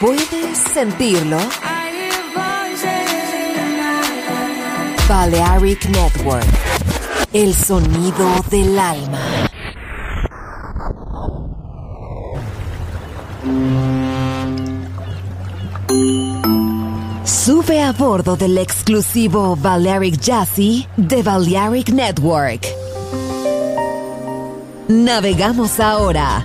¿Puedes sentirlo? Balearic Network. El sonido del alma. Sube a bordo del exclusivo Balearic Jazzy de Balearic Network. Navegamos ahora.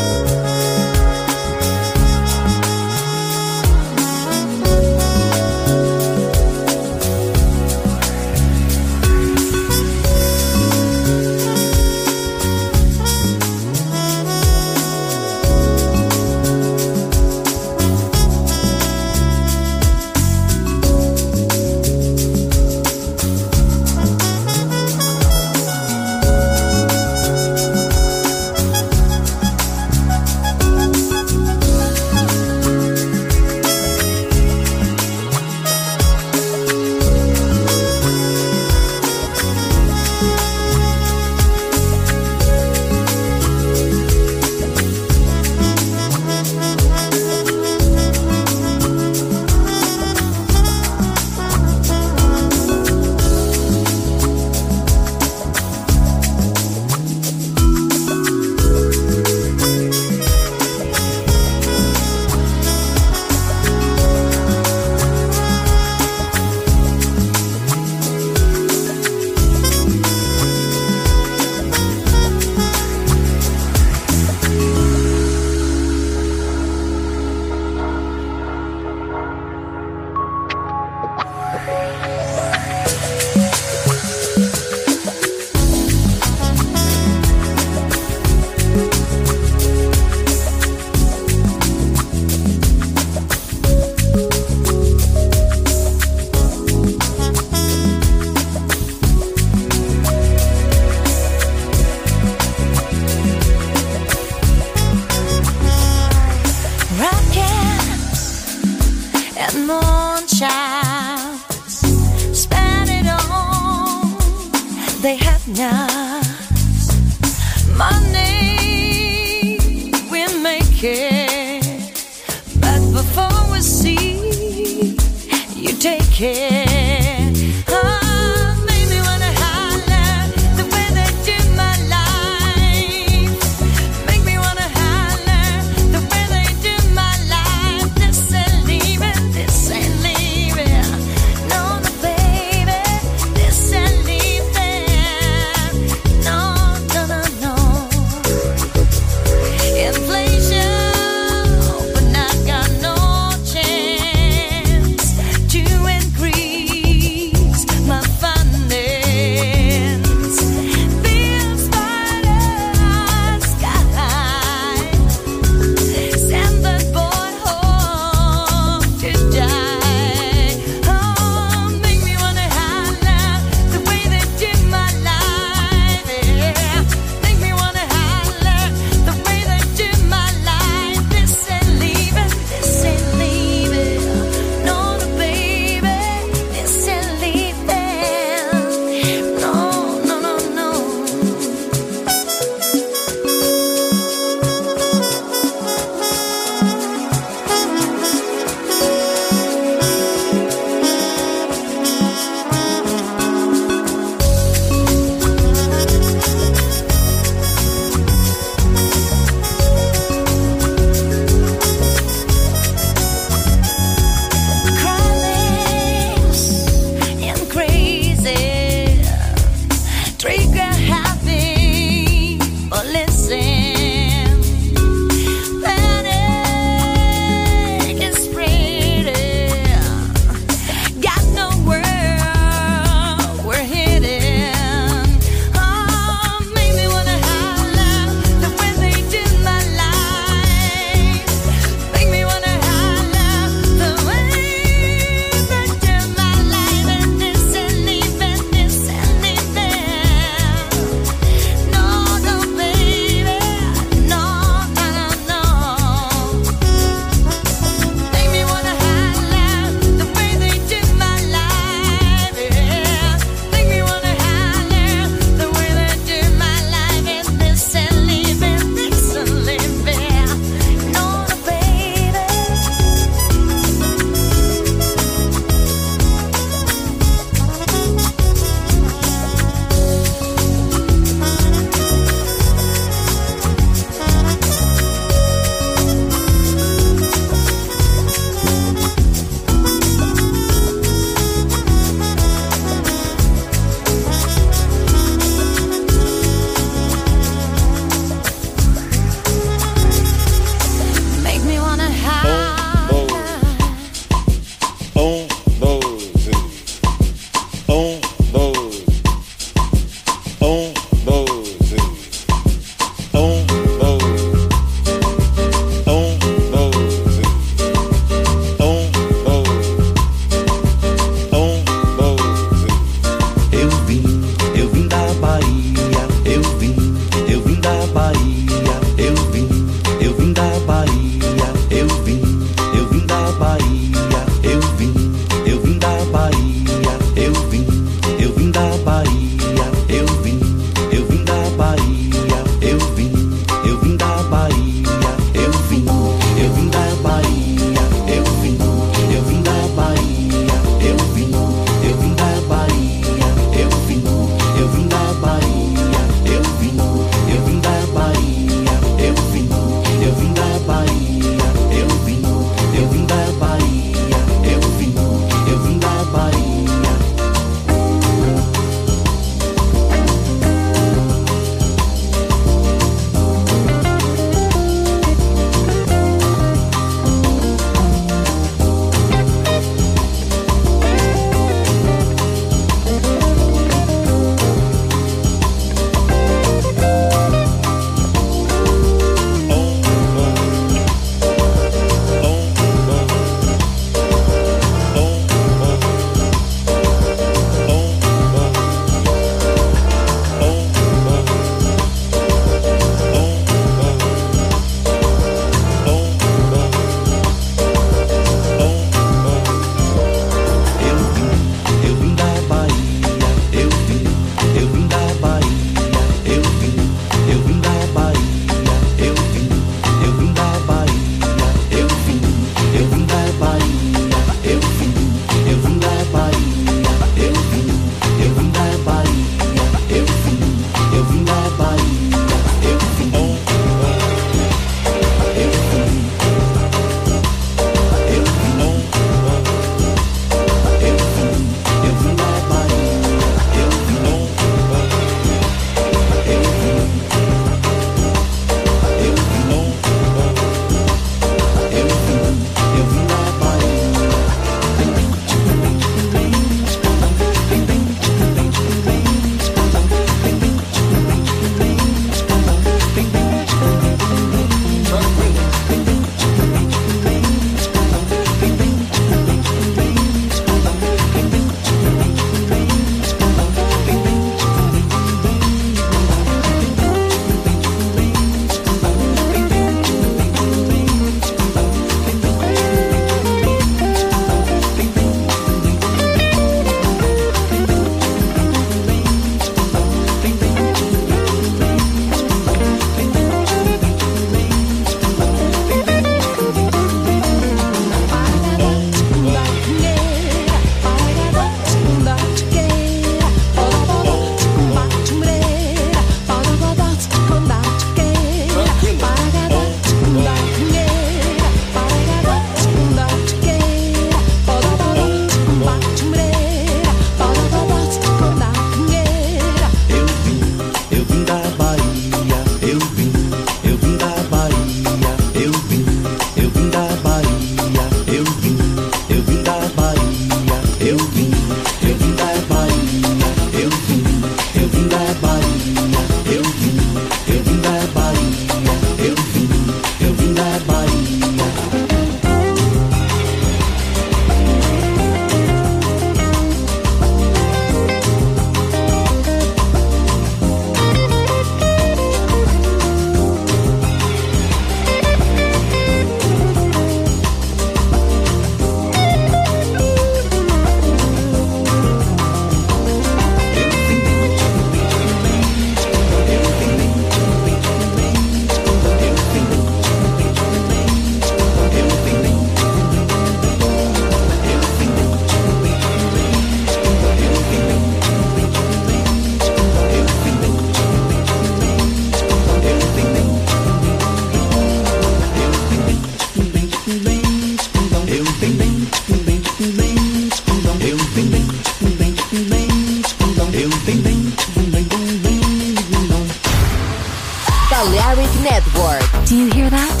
Balearic Network. Do you hear that?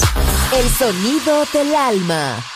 El sonido del alma.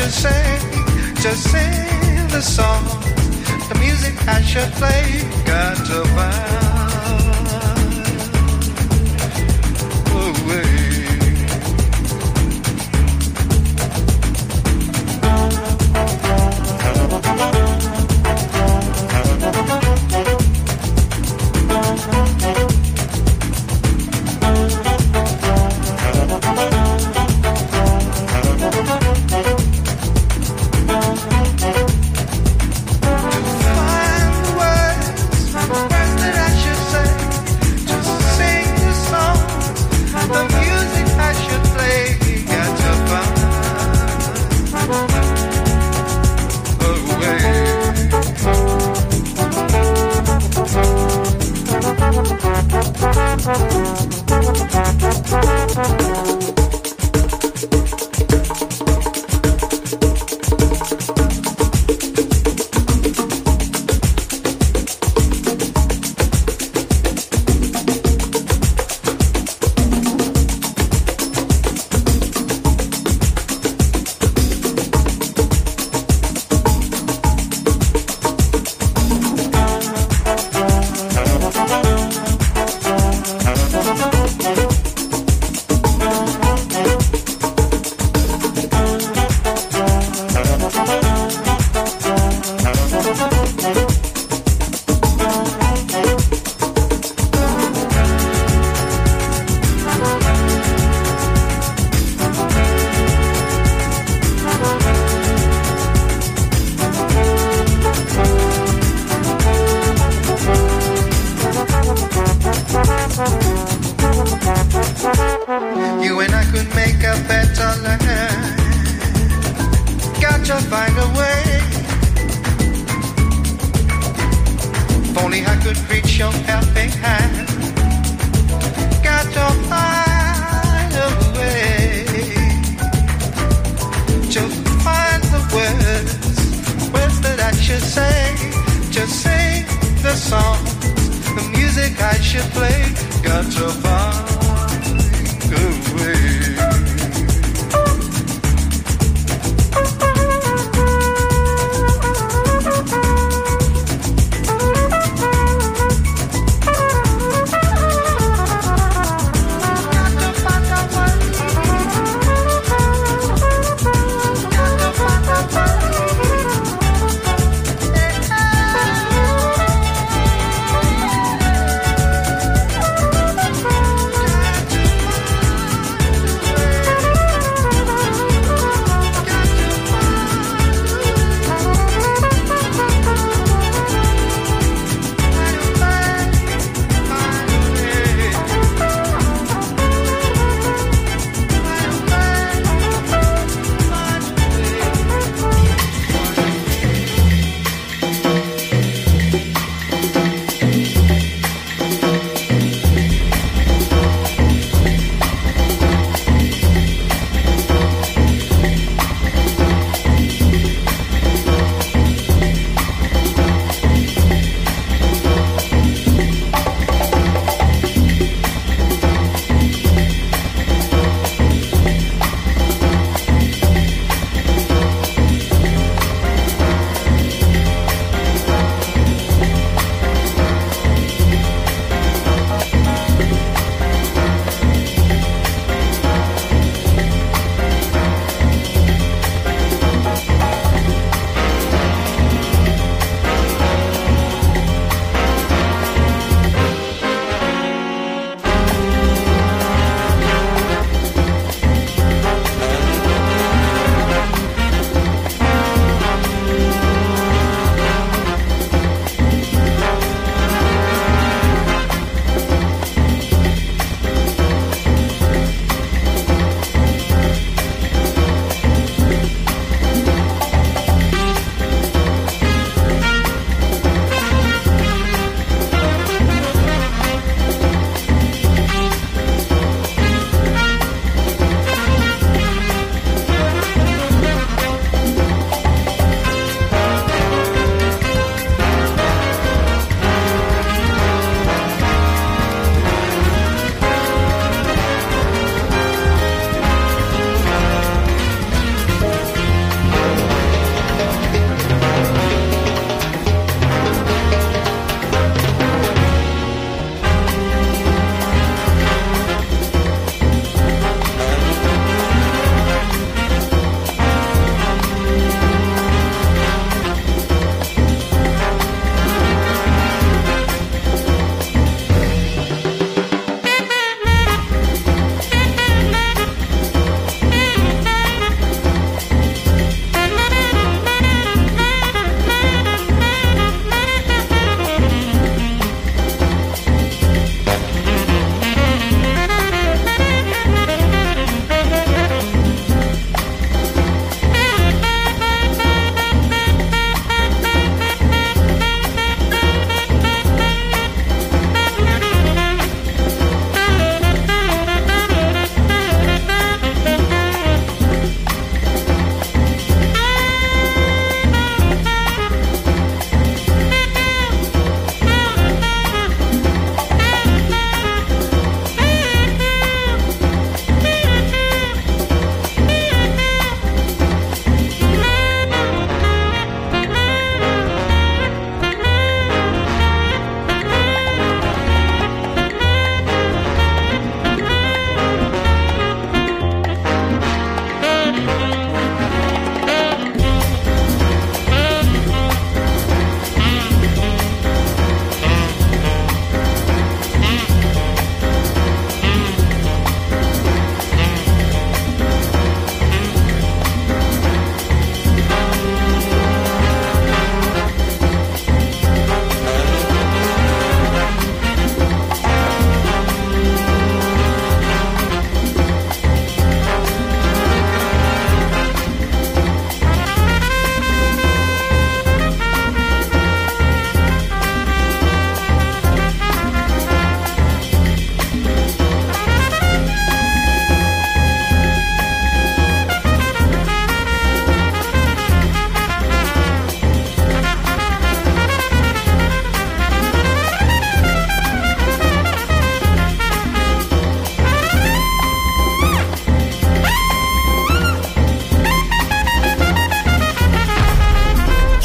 should sing, just sing the song. The music I should play got to bow away.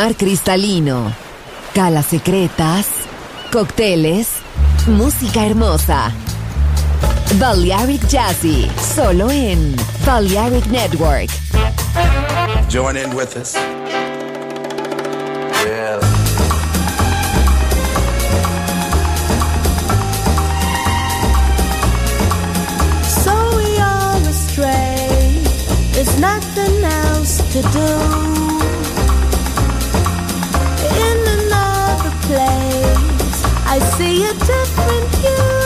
Mar cristalino, calas secretas, cócteles, música hermosa. Balearic Jazzy, solo en Balearic Network. Join in with us. Yeah. So we are astray. There's nothing else to do. Place, I see a different you.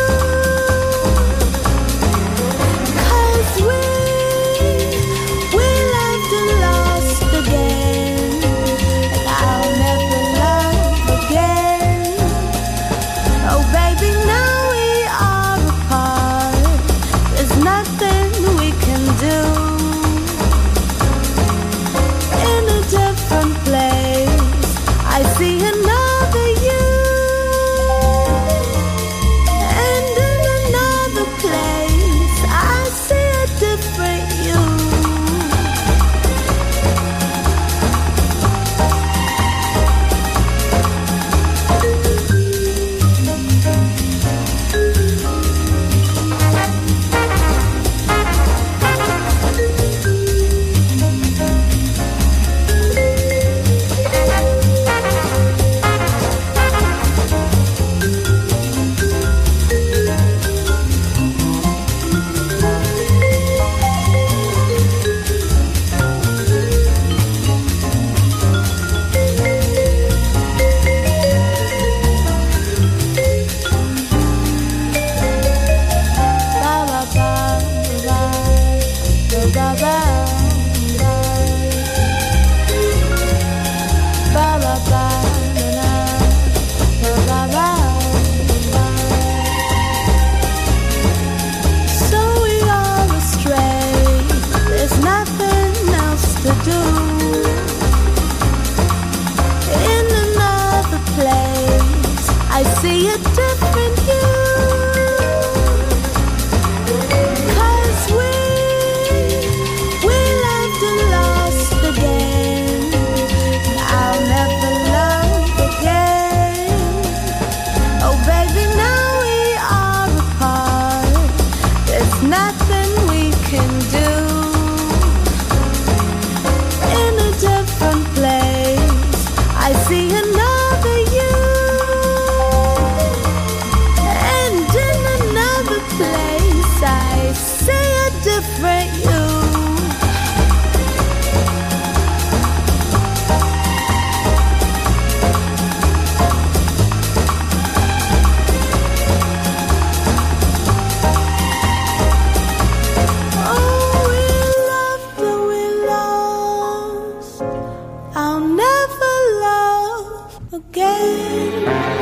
Again.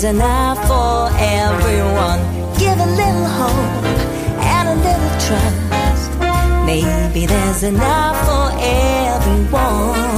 there's enough for everyone. Give a little hope and a little trust. Maybe there's enough for everyone.